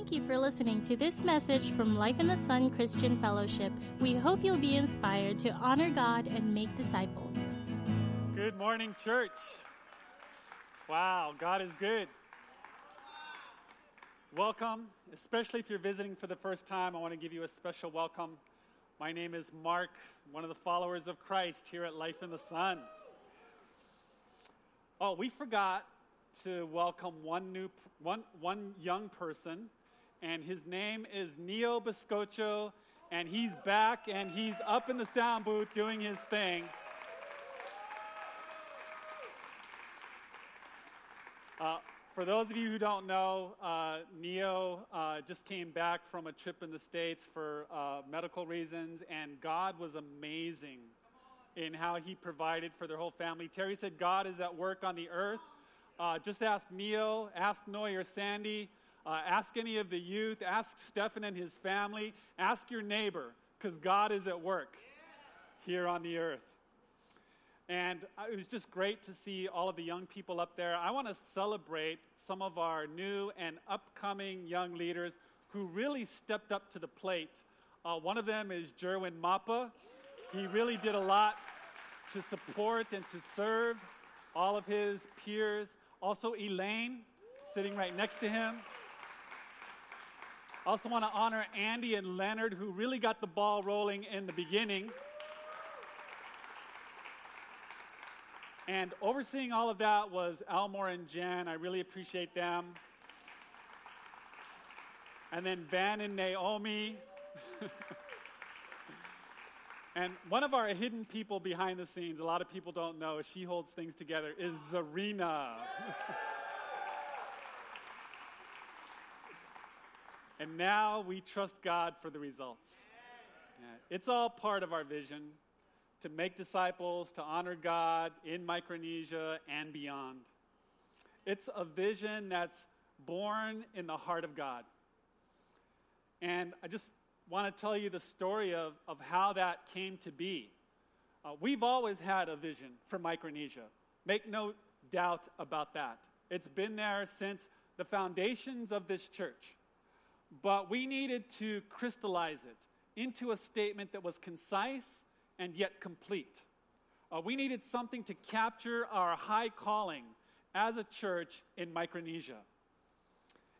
Thank you for listening to this message from Life in the Sun Christian Fellowship. We hope you'll be inspired to honor God and make disciples. Good morning, church. Wow, God is good. Welcome, especially if you're visiting for the first time. I want to give you a special welcome. My name is Mark, one of the followers of Christ here at Life in the Sun. Oh, we forgot to welcome one new one one young person and his name is Neo Biscocho and he's back and he's up in the sound booth doing his thing. Uh, for those of you who don't know, uh, Neo uh, just came back from a trip in the States for uh, medical reasons, and God was amazing in how he provided for their whole family. Terry said, God is at work on the earth uh, just ask Neo, ask Noy or Sandy, uh, ask any of the youth, ask Stefan and his family, ask your neighbor, because God is at work here on the earth. And uh, it was just great to see all of the young people up there. I want to celebrate some of our new and upcoming young leaders who really stepped up to the plate. Uh, one of them is Jerwin Mappa. He really did a lot to support and to serve all of his peers. Also, Elaine, sitting right next to him. Also, want to honor Andy and Leonard, who really got the ball rolling in the beginning. And overseeing all of that was Elmore and Jen. I really appreciate them. And then Van and Naomi. And one of our hidden people behind the scenes, a lot of people don't know, she holds things together, is Zarina. and now we trust God for the results. Yeah, it's all part of our vision to make disciples, to honor God in Micronesia and beyond. It's a vision that's born in the heart of God. And I just want to tell you the story of, of how that came to be. Uh, we've always had a vision for Micronesia. Make no doubt about that. It's been there since the foundations of this church. But we needed to crystallize it into a statement that was concise and yet complete. Uh, we needed something to capture our high calling as a church in Micronesia.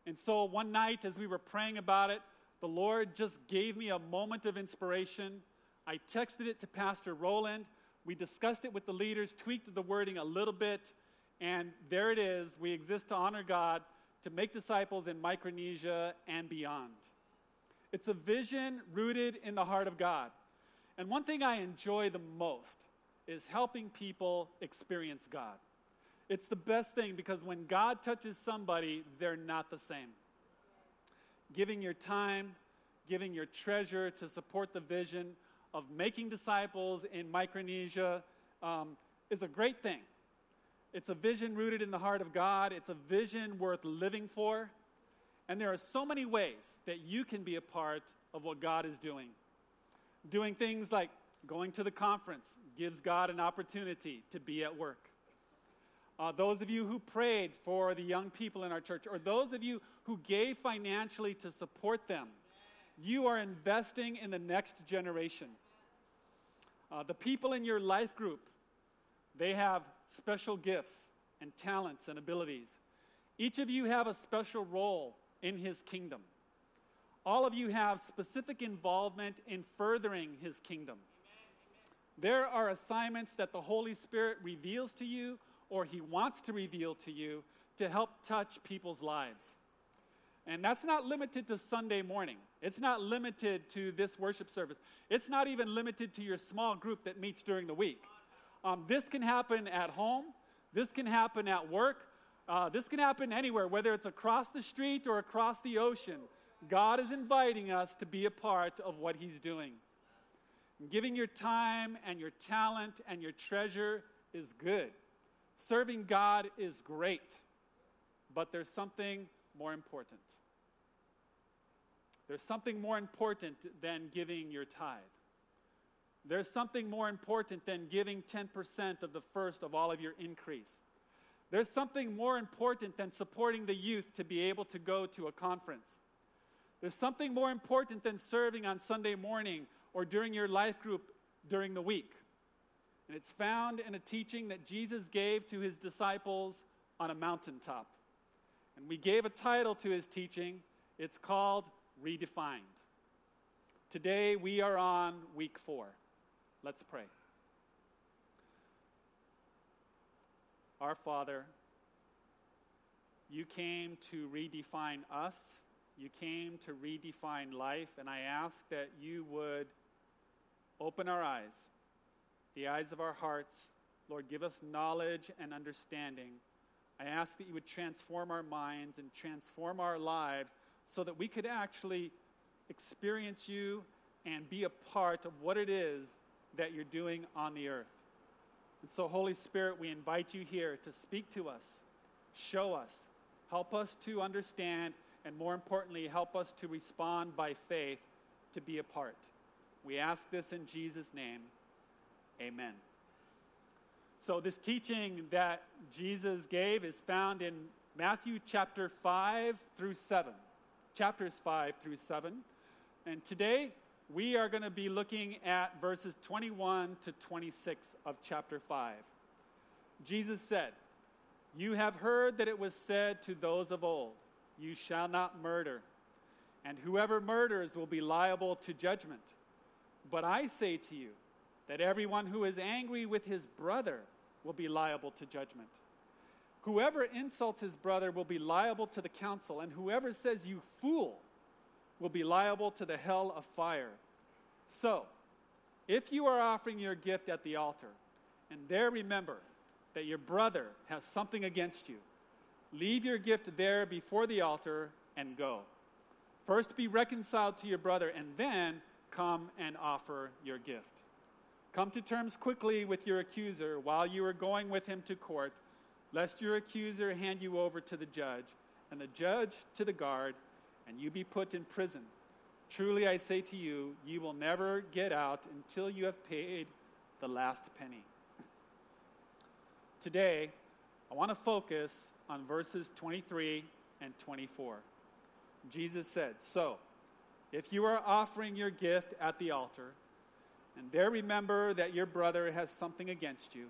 And so one night, as we were praying about it, the Lord just gave me a moment of inspiration. I texted it to Pastor Roland. We discussed it with the leaders, tweaked the wording a little bit, and there it is. We exist to honor God, to make disciples in Micronesia and beyond. It's a vision rooted in the heart of God. And one thing I enjoy the most is helping people experience God. It's the best thing because when God touches somebody, they're not the same giving your time, giving your treasure to support the vision of making disciples in Micronesia um, is a great thing. It's a vision rooted in the heart of God, it's a vision worth living for. And there are so many ways that you can be a part of what God is doing. Doing things like going to the conference gives God an opportunity to be at work. Uh, those of you who prayed for the young people in our church, or those of you who gave financially to support them, you are investing in the next generation. Uh, the people in your life group, they have special gifts and talents and abilities. Each of you have a special role in his kingdom. All of you have specific involvement in furthering his kingdom. There are assignments that the Holy Spirit reveals to you or He wants to reveal to you to help touch people's lives. And that's not limited to Sunday morning. It's not limited to this worship service. It's not even limited to your small group that meets during the week. Um, this can happen at home, this can happen at work, uh, this can happen anywhere, whether it's across the street or across the ocean. God is inviting us to be a part of what He's doing. Giving your time and your talent and your treasure is good. Serving God is great, but there's something more important. There's something more important than giving your tithe. There's something more important than giving 10% of the first of all of your increase. There's something more important than supporting the youth to be able to go to a conference. There's something more important than serving on Sunday morning or during your life group during the week. And it's found in a teaching that Jesus gave to his disciples on a mountaintop. And we gave a title to his teaching. It's called Redefined. Today we are on week four. Let's pray. Our Father, you came to redefine us. You came to redefine life, and I ask that you would open our eyes, the eyes of our hearts. Lord, give us knowledge and understanding. I ask that you would transform our minds and transform our lives so that we could actually experience you and be a part of what it is that you're doing on the earth. And so, Holy Spirit, we invite you here to speak to us, show us, help us to understand, and more importantly, help us to respond by faith to be a part. We ask this in Jesus' name. Amen. So, this teaching that Jesus gave is found in Matthew chapter 5 through 7. Chapters 5 through 7. And today, we are going to be looking at verses 21 to 26 of chapter 5. Jesus said, You have heard that it was said to those of old, You shall not murder, and whoever murders will be liable to judgment. But I say to you that everyone who is angry with his brother will be liable to judgment. Whoever insults his brother will be liable to the council, and whoever says, You fool, will be liable to the hell of fire. So, if you are offering your gift at the altar, and there remember that your brother has something against you, leave your gift there before the altar and go. First be reconciled to your brother, and then come and offer your gift. Come to terms quickly with your accuser while you are going with him to court, lest your accuser hand you over to the judge, and the judge to the guard and you be put in prison. Truly I say to you, you will never get out until you have paid the last penny. Today, I want to focus on verses 23 and 24. Jesus said, So, if you are offering your gift at the altar, and there remember that your brother has something against you,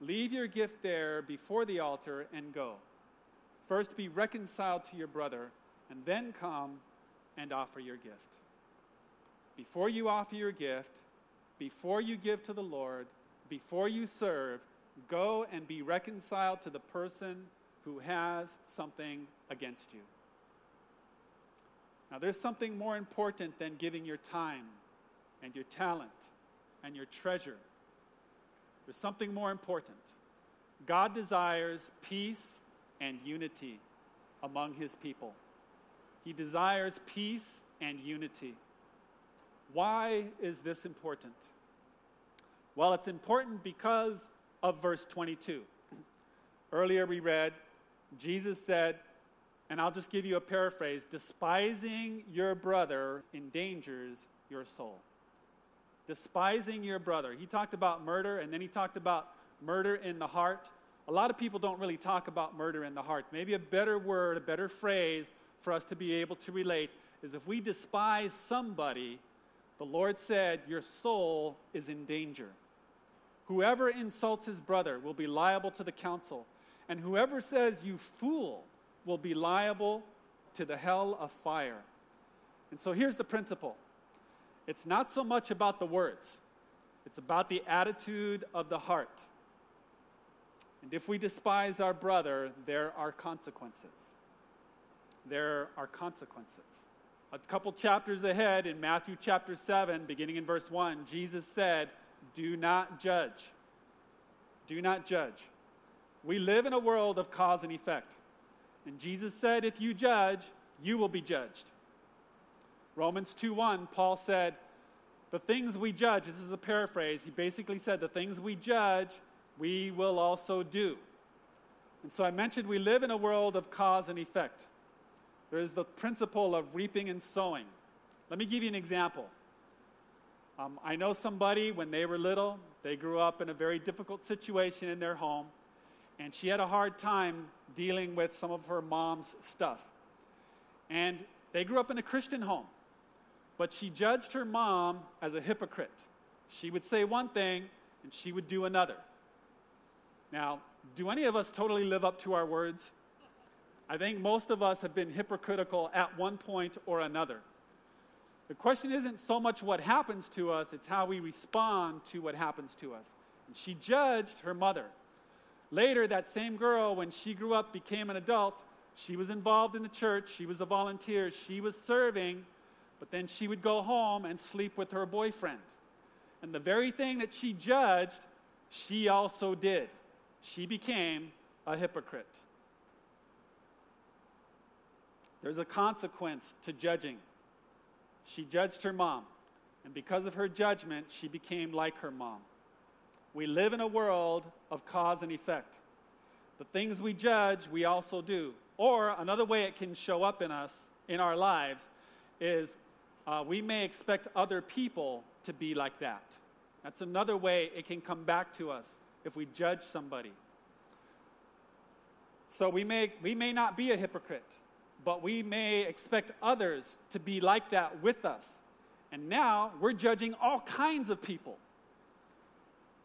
leave your gift there before the altar and go. First be reconciled to your brother and then come and offer your gift. Before you offer your gift, before you give to the Lord, before you serve, go and be reconciled to the person who has something against you. Now, there's something more important than giving your time and your talent and your treasure. There's something more important. God desires peace and unity among his people. He desires peace and unity. Why is this important? Well, it's important because of verse 22. Earlier we read, Jesus said, and I'll just give you a paraphrase despising your brother endangers your soul. Despising your brother. He talked about murder, and then he talked about murder in the heart. A lot of people don't really talk about murder in the heart. Maybe a better word, a better phrase for us to be able to relate is if we despise somebody, the Lord said, Your soul is in danger. Whoever insults his brother will be liable to the council, and whoever says, You fool, will be liable to the hell of fire. And so here's the principle it's not so much about the words, it's about the attitude of the heart. And if we despise our brother, there are consequences there are consequences. A couple chapters ahead in Matthew chapter 7, beginning in verse 1, Jesus said, Do not judge. Do not judge. We live in a world of cause and effect. And Jesus said, If you judge, you will be judged. Romans 2 1, Paul said, The things we judge, this is a paraphrase, he basically said, The things we judge, we will also do. And so I mentioned we live in a world of cause and effect. There is the principle of reaping and sowing. Let me give you an example. Um, I know somebody when they were little, they grew up in a very difficult situation in their home, and she had a hard time dealing with some of her mom's stuff. And They grew up in a Christian home, but she judged her mom as a hypocrite. She would say one thing and she would do another. Now, do any of us totally live up to our words? I think most of us have been hypocritical at one point or another. The question isn't so much what happens to us, it's how we respond to what happens to us. And she judged her mother. Later, that same girl, when she grew up, became an adult, she was involved in the church, she was a volunteer, she was serving, but then she would go home and sleep with her boyfriend. And the very thing that she judged, she also did. She became a hypocrite. There's a consequence to judging. She judged her mom, and because of her judgment, she became like her mom. We live in a world of cause and effect. The things we judge, we also do. Or another way it can show up in us, in our lives, is uh, we may expect other people to be like that. That's another way it can come back to us if we judge somebody. So we may, we may not be a hypocrite, but we may expect others to be like that with us. And now we're judging all kinds of people.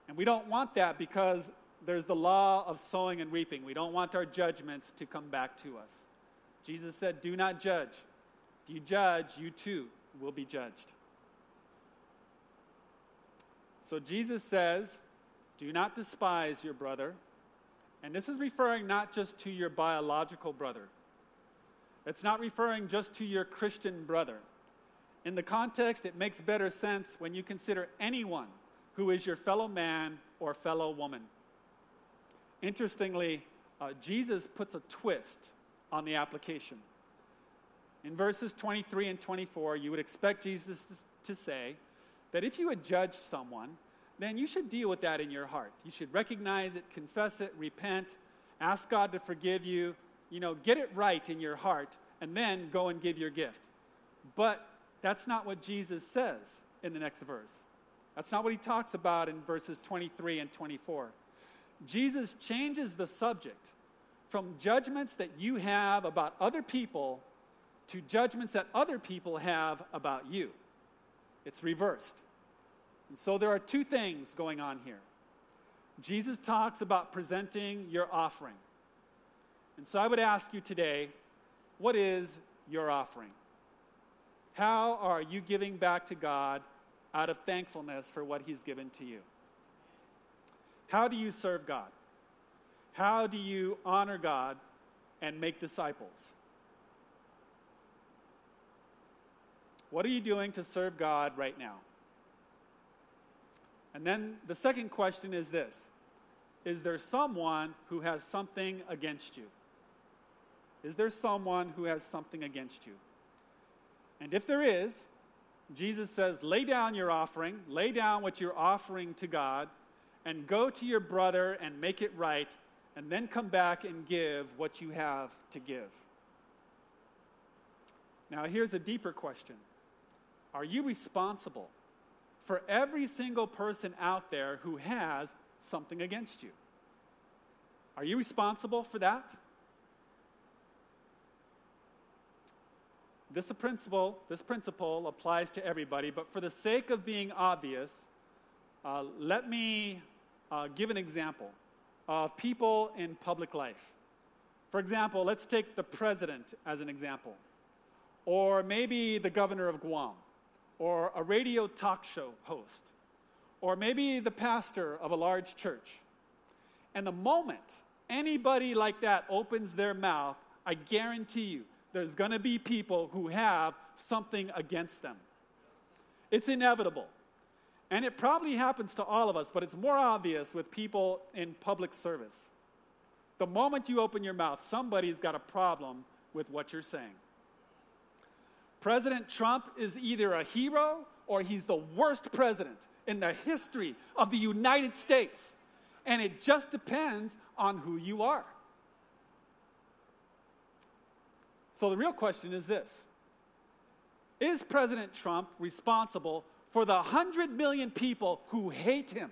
And we don't want that because there's the law of sowing and reaping. We don't want our judgments to come back to us. Jesus said, Do not judge. If you judge, you too will be judged. So Jesus says, Do not despise your brother. And this is referring not just to your biological brother, it's not referring just to your Christian brother. In the context, it makes better sense when you consider anyone who is your fellow man or fellow woman. Interestingly, uh, Jesus puts a twist on the application. In verses 23 and 24, you would expect Jesus to, say, that if you would judge someone, then you should deal with that in your heart. You should recognize it, confess it, repent, ask God to forgive you, you know, get it right in your heart, and then go and give your gift. But that's not what Jesus says in the next verse. That's not what he talks about in verses 23 and 24. Jesus changes the subject from judgments that you have about other people to judgments that other people have about you. It's reversed. And so there are two things going on here. Jesus talks about presenting your offering. And so I would ask you today what is your offering? How are you giving back to God out of thankfulness for what He's given to you? How do you serve God? How do you honor God and make disciples? What are you doing to serve God right now? And then the second question is this Is there someone who has something against you? Is there someone who has something against you? And if there is, Jesus says, lay down your offering, lay down what you're offering to God, and go to your brother and make it right, and then come back and give what you have to give. Now, here's a deeper question Are you responsible for every single person out there who has something against you. Are you responsible for that? This principle, this principle applies to everybody, but for the sake of being obvious, uh, let me uh, give an example of people in public life. For example, let's take the president as an example, or maybe the governor of Guam or a radio talk show host, or maybe the pastor of a large church. And the moment anybody like that opens their mouth, I guarantee you there's going to be people who have something against them. It's inevitable. And it probably happens to all of us, but it's more obvious with people in public service. The moment you open your mouth, somebody's got a problem with what you're saying. President Trump is either a hero or he's the worst president in the history of the United States. And it just depends on who you are. So the real question is this Is President Trump responsible for the 100 million people who hate him?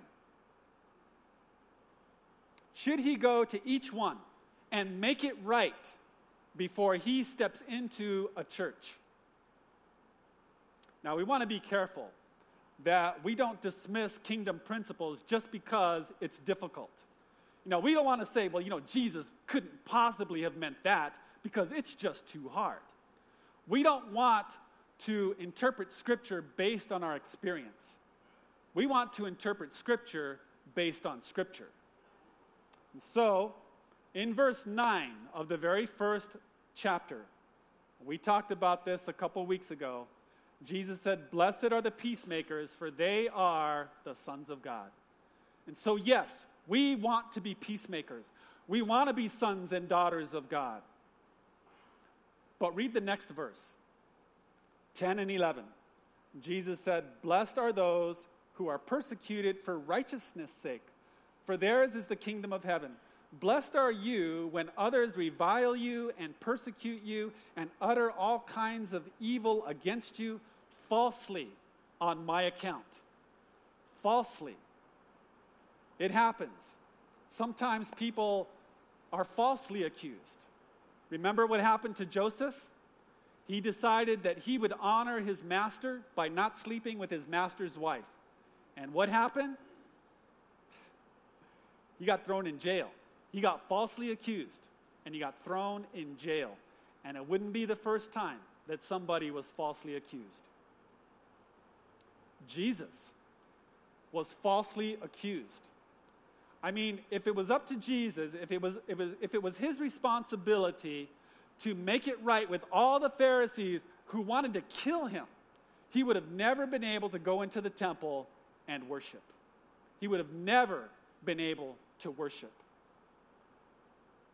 Should he go to each one and make it right before he steps into a church? Now, we want to be careful that we don't dismiss kingdom principles just because it's difficult. You know, we don't want to say, well, you know, Jesus couldn't possibly have meant that because it's just too hard. We don't want to interpret Scripture based on our experience. We want to interpret Scripture based on Scripture. And so, in verse 9 of the very first chapter, we talked about this a couple weeks ago. Jesus said, Blessed are the peacemakers, for they are the sons of God. And so, yes, we want to be peacemakers. We want to be sons and daughters of God. But read the next verse 10 and 11. Jesus said, Blessed are those who are persecuted for righteousness' sake, for theirs is the kingdom of heaven. Blessed are you when others revile you and persecute you and utter all kinds of evil against you falsely on my account. Falsely. It happens. Sometimes people are falsely accused. Remember what happened to Joseph? He decided that he would honor his master by not sleeping with his master's wife. And what happened? He got thrown in jail. He got falsely accused and he got thrown in jail. And it wouldn't be the first time that somebody was falsely accused. Jesus was falsely accused. I mean, if it was up to Jesus, if it was, if it was, if it was his responsibility to make it right with all the Pharisees who wanted to kill him, he would have never been able to go into the temple and worship. He would have never been able to worship.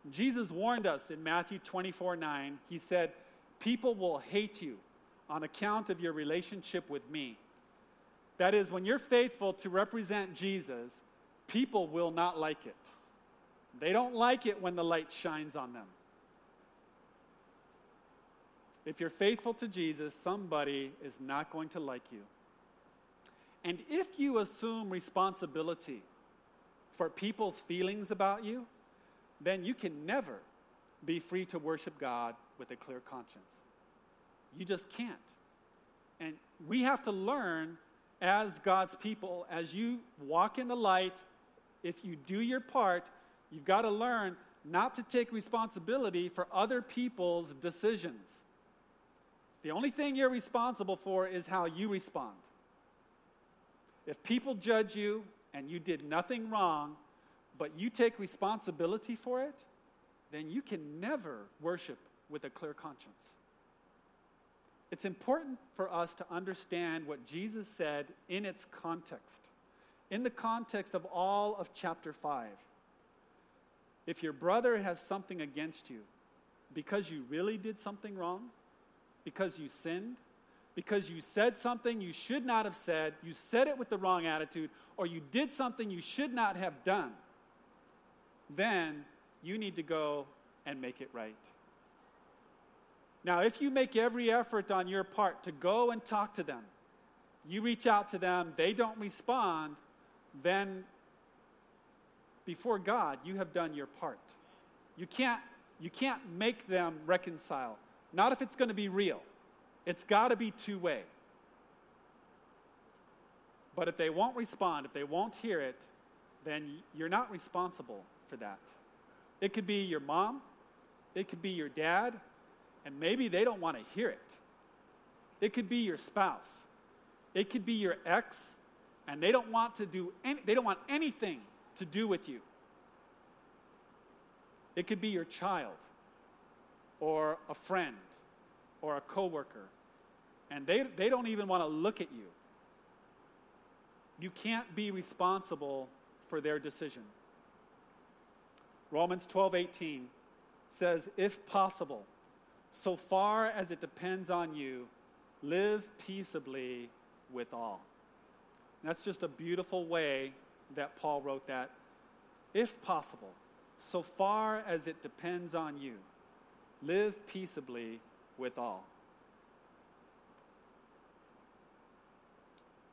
Jesus warned us in Matthew 24 9. He said, People will hate you on account of your relationship with me. That is, when you're faithful to represent Jesus, people will not like it. They don't like it when the light shines on them. If you're faithful to Jesus, somebody is not going to like you. And if you assume responsibility for people's feelings about you, then you can never be free to worship God with a clear conscience. You just can't. And we have to learn as God's people, as you walk in the light, if you do your part, you've got to learn not to take responsibility for other people's decisions. The only thing you're responsible for is how you respond. If people judge you and you did nothing wrong, but you take responsibility for it, then you can never worship with a clear conscience. It's important for us to understand what Jesus said in its context, in the context of all of chapter 5. If your brother has something against you because you really did something wrong, because you sinned, because you said something you should not have said, you said it with the wrong attitude, or you did something you should not have done, then you need to go and make it right. Now, if you make every effort on your part to go and talk to them, you reach out to them, they don't respond, then before God, you have done your part. You can't, you can't make them reconcile, not if it's going to be real. It's got to be two way. But if they won't respond, if they won't hear it, then you're not responsible for that. It could be your mom, it could be your dad, and maybe they don't want to hear it. It could be your spouse, it could be your ex, and they don't want to do any, they don't want anything to do with you. It could be your child or a friend or a coworker, and they, they don't even want to look at you. You can't be responsible for their decision. Romans 12 18 says, If possible, so far as it depends on you, live peaceably with all. And that's just a beautiful way that Paul wrote that. If possible, so far as it depends on you, live peaceably with all.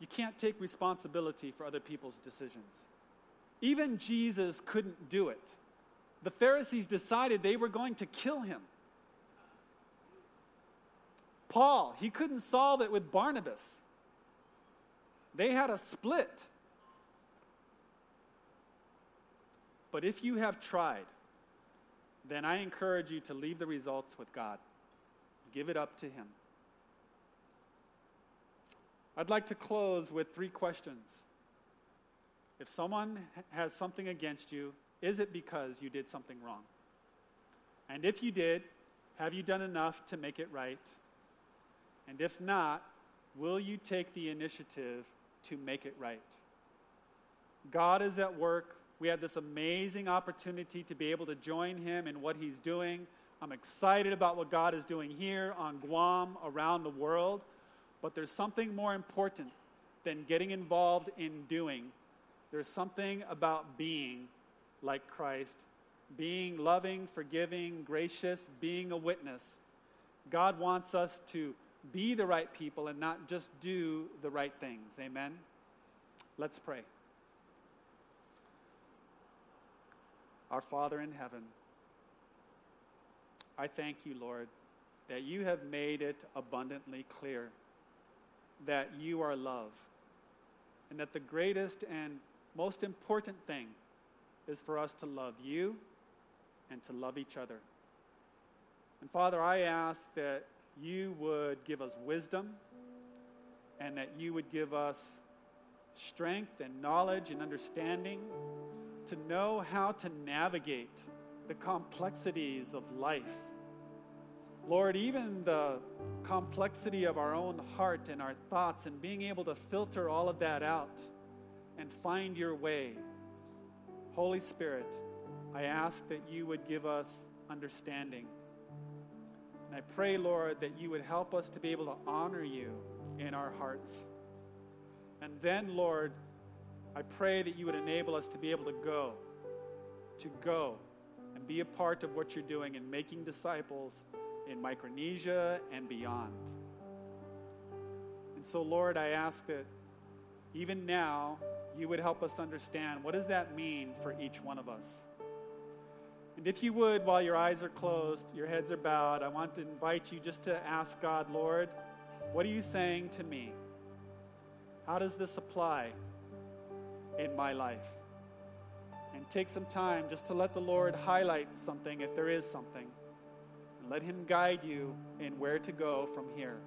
You can't take responsibility for other people's decisions. Even Jesus couldn't do it the Pharisees decided they were going to kill him. Paul, he couldn't solve it with Barnabas. They had a split. But if you have tried, then I encourage you to leave the results with God. Give it up to Him. I'd like to close with three questions. If someone has something against you, is it because you did something wrong? And if you did, have you done enough to make it right? And if not, will you take the initiative to make it right? God is at work. We have this amazing opportunity to be able to join Him in what He's doing. I'm excited about what God is doing here on Guam, around the world. But there's something more important than getting involved in doing. There's something about being like Christ, being loving, forgiving, gracious, being a witness. God wants us to be the right people and not just do the right things. Amen? Let's pray. Our Father in heaven, I thank you, Lord, that you have made it abundantly clear that you are love and that the greatest and most important thing is for us to love you and to love each other. And Father, I ask that you would give us wisdom and that you would give us strength and knowledge and understanding to know how to navigate the complexities of life. Lord, even the complexity of our own heart and our thoughts, and being able to filter all of that out and find your way. Holy Spirit, I ask that you would give us understanding. And I pray, Lord, that you would help us to be able to honor you in our hearts. And then, Lord, I pray that you would enable us to be able to go, to go and be a part of what you're doing in making disciples in Micronesia and beyond. And so, Lord, I ask that even now you would help us understand what does that mean for each one of us. And if you would, while your eyes are closed, your heads are bowed, I want to invite you just to ask God, Lord, what are you saying to me? How does this apply in my life? And take some time just to let the Lord highlight something if there is something. And let Him guide you in where to go from here.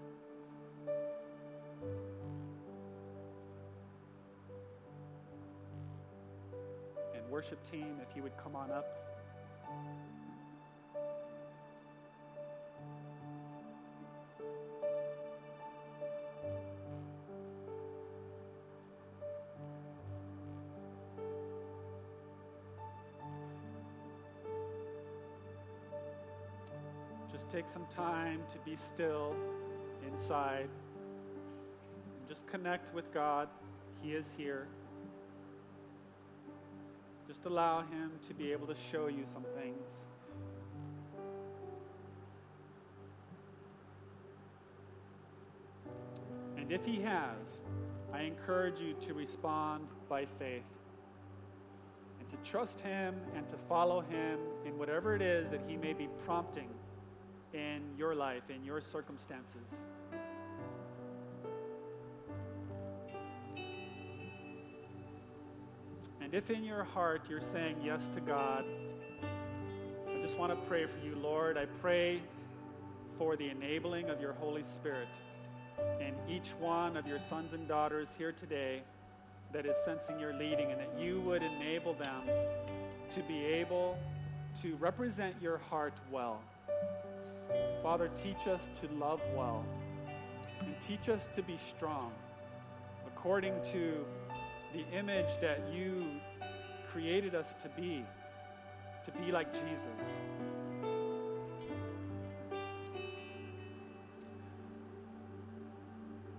And worship team, if you would come on up. Take some time to be still inside and just connect with God. He is here. Just allow Him to be able to show you some things. And if He has, I encourage you to respond by faith and to trust Him and to follow Him in whatever it is that He may be prompting in your life, in your circumstances. And if in your heart you're saying yes to God, I just want to pray for you, Lord. I pray for the enabling of your Holy Spirit in each one of your sons and daughters here today that is sensing your leading, and that you would enable them to be able to represent your heart well. Father, teach us to love well and teach us to be strong according to the image that you created us to be, to be like Jesus.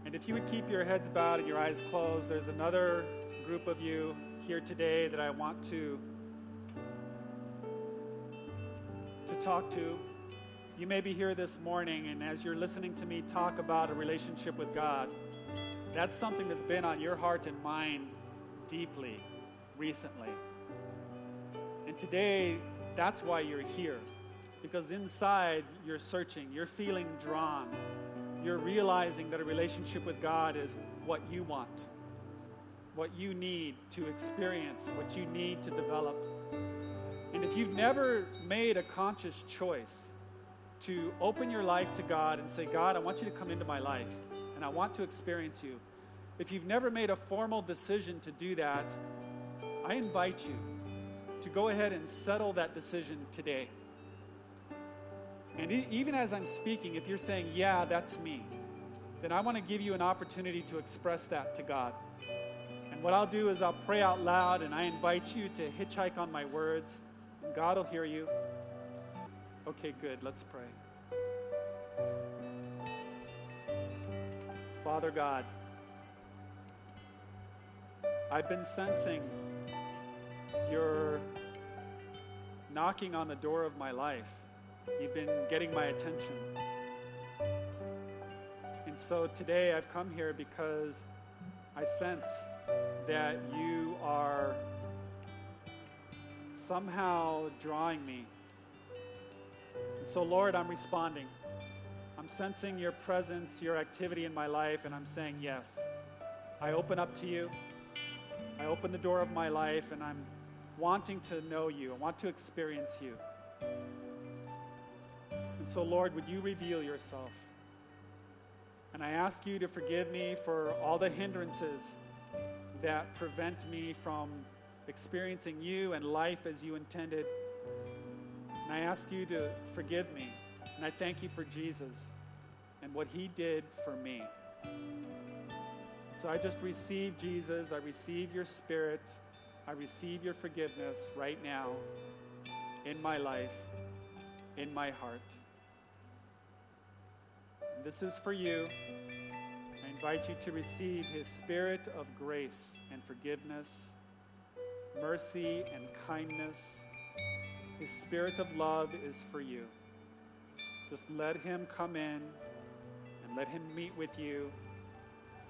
And if you would keep your heads bowed and your eyes closed, there's another group of you here today that I want to to talk to. You may be here this morning, and as you're listening to me talk about a relationship with God, that's something that's been on your heart and mind deeply recently. And today, that's why you're here. Because inside, you're searching, you're feeling drawn you're realizing that a relationship with God is what you want, what you need to experience, what you need to develop. And if you've never made a conscious choice to open your life to God and say, God, I want you to come into my life and I want to experience you. If you've never made a formal decision to do that, I invite you to go ahead and settle that decision today. And even as I'm speaking, if you're saying, Yeah, that's me, then I want to give you an opportunity to express that to God. And what I'll do is I'll pray out loud and I invite you to hitchhike on my words. And God will hear you. Okay, good. Let's pray. Father God, I've been sensing your knocking on the door of my life. You've been getting my attention. And so today I've come here because I sense that you are somehow drawing me. And so, Lord, I'm responding. I'm sensing your presence, your activity in my life, and I'm saying yes. I open up to you. I open the door of my life, and I'm wanting to know you. I want to experience you. And so, Lord, would you reveal yourself? And I ask you to forgive me for all the hindrances that prevent me from experiencing you and life as you intended. And I ask you to forgive me. And I thank you for Jesus and what he did for me. So I just receive Jesus. I receive your spirit. I receive your forgiveness right now in my life, in my heart. This is for you. I invite you to receive his spirit of grace and forgiveness, mercy and kindness. His spirit of love is for you. Just let him come in and let him meet with you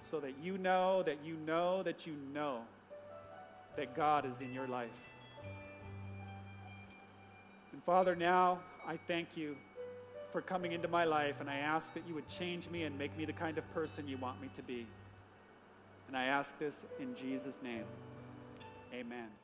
so that you know that you know that you know that God is in your life. And Father, now I thank you for coming into my life, and I ask that you would change me and make me the kind of person you want me to be. And I ask this in Jesus' name. Amen.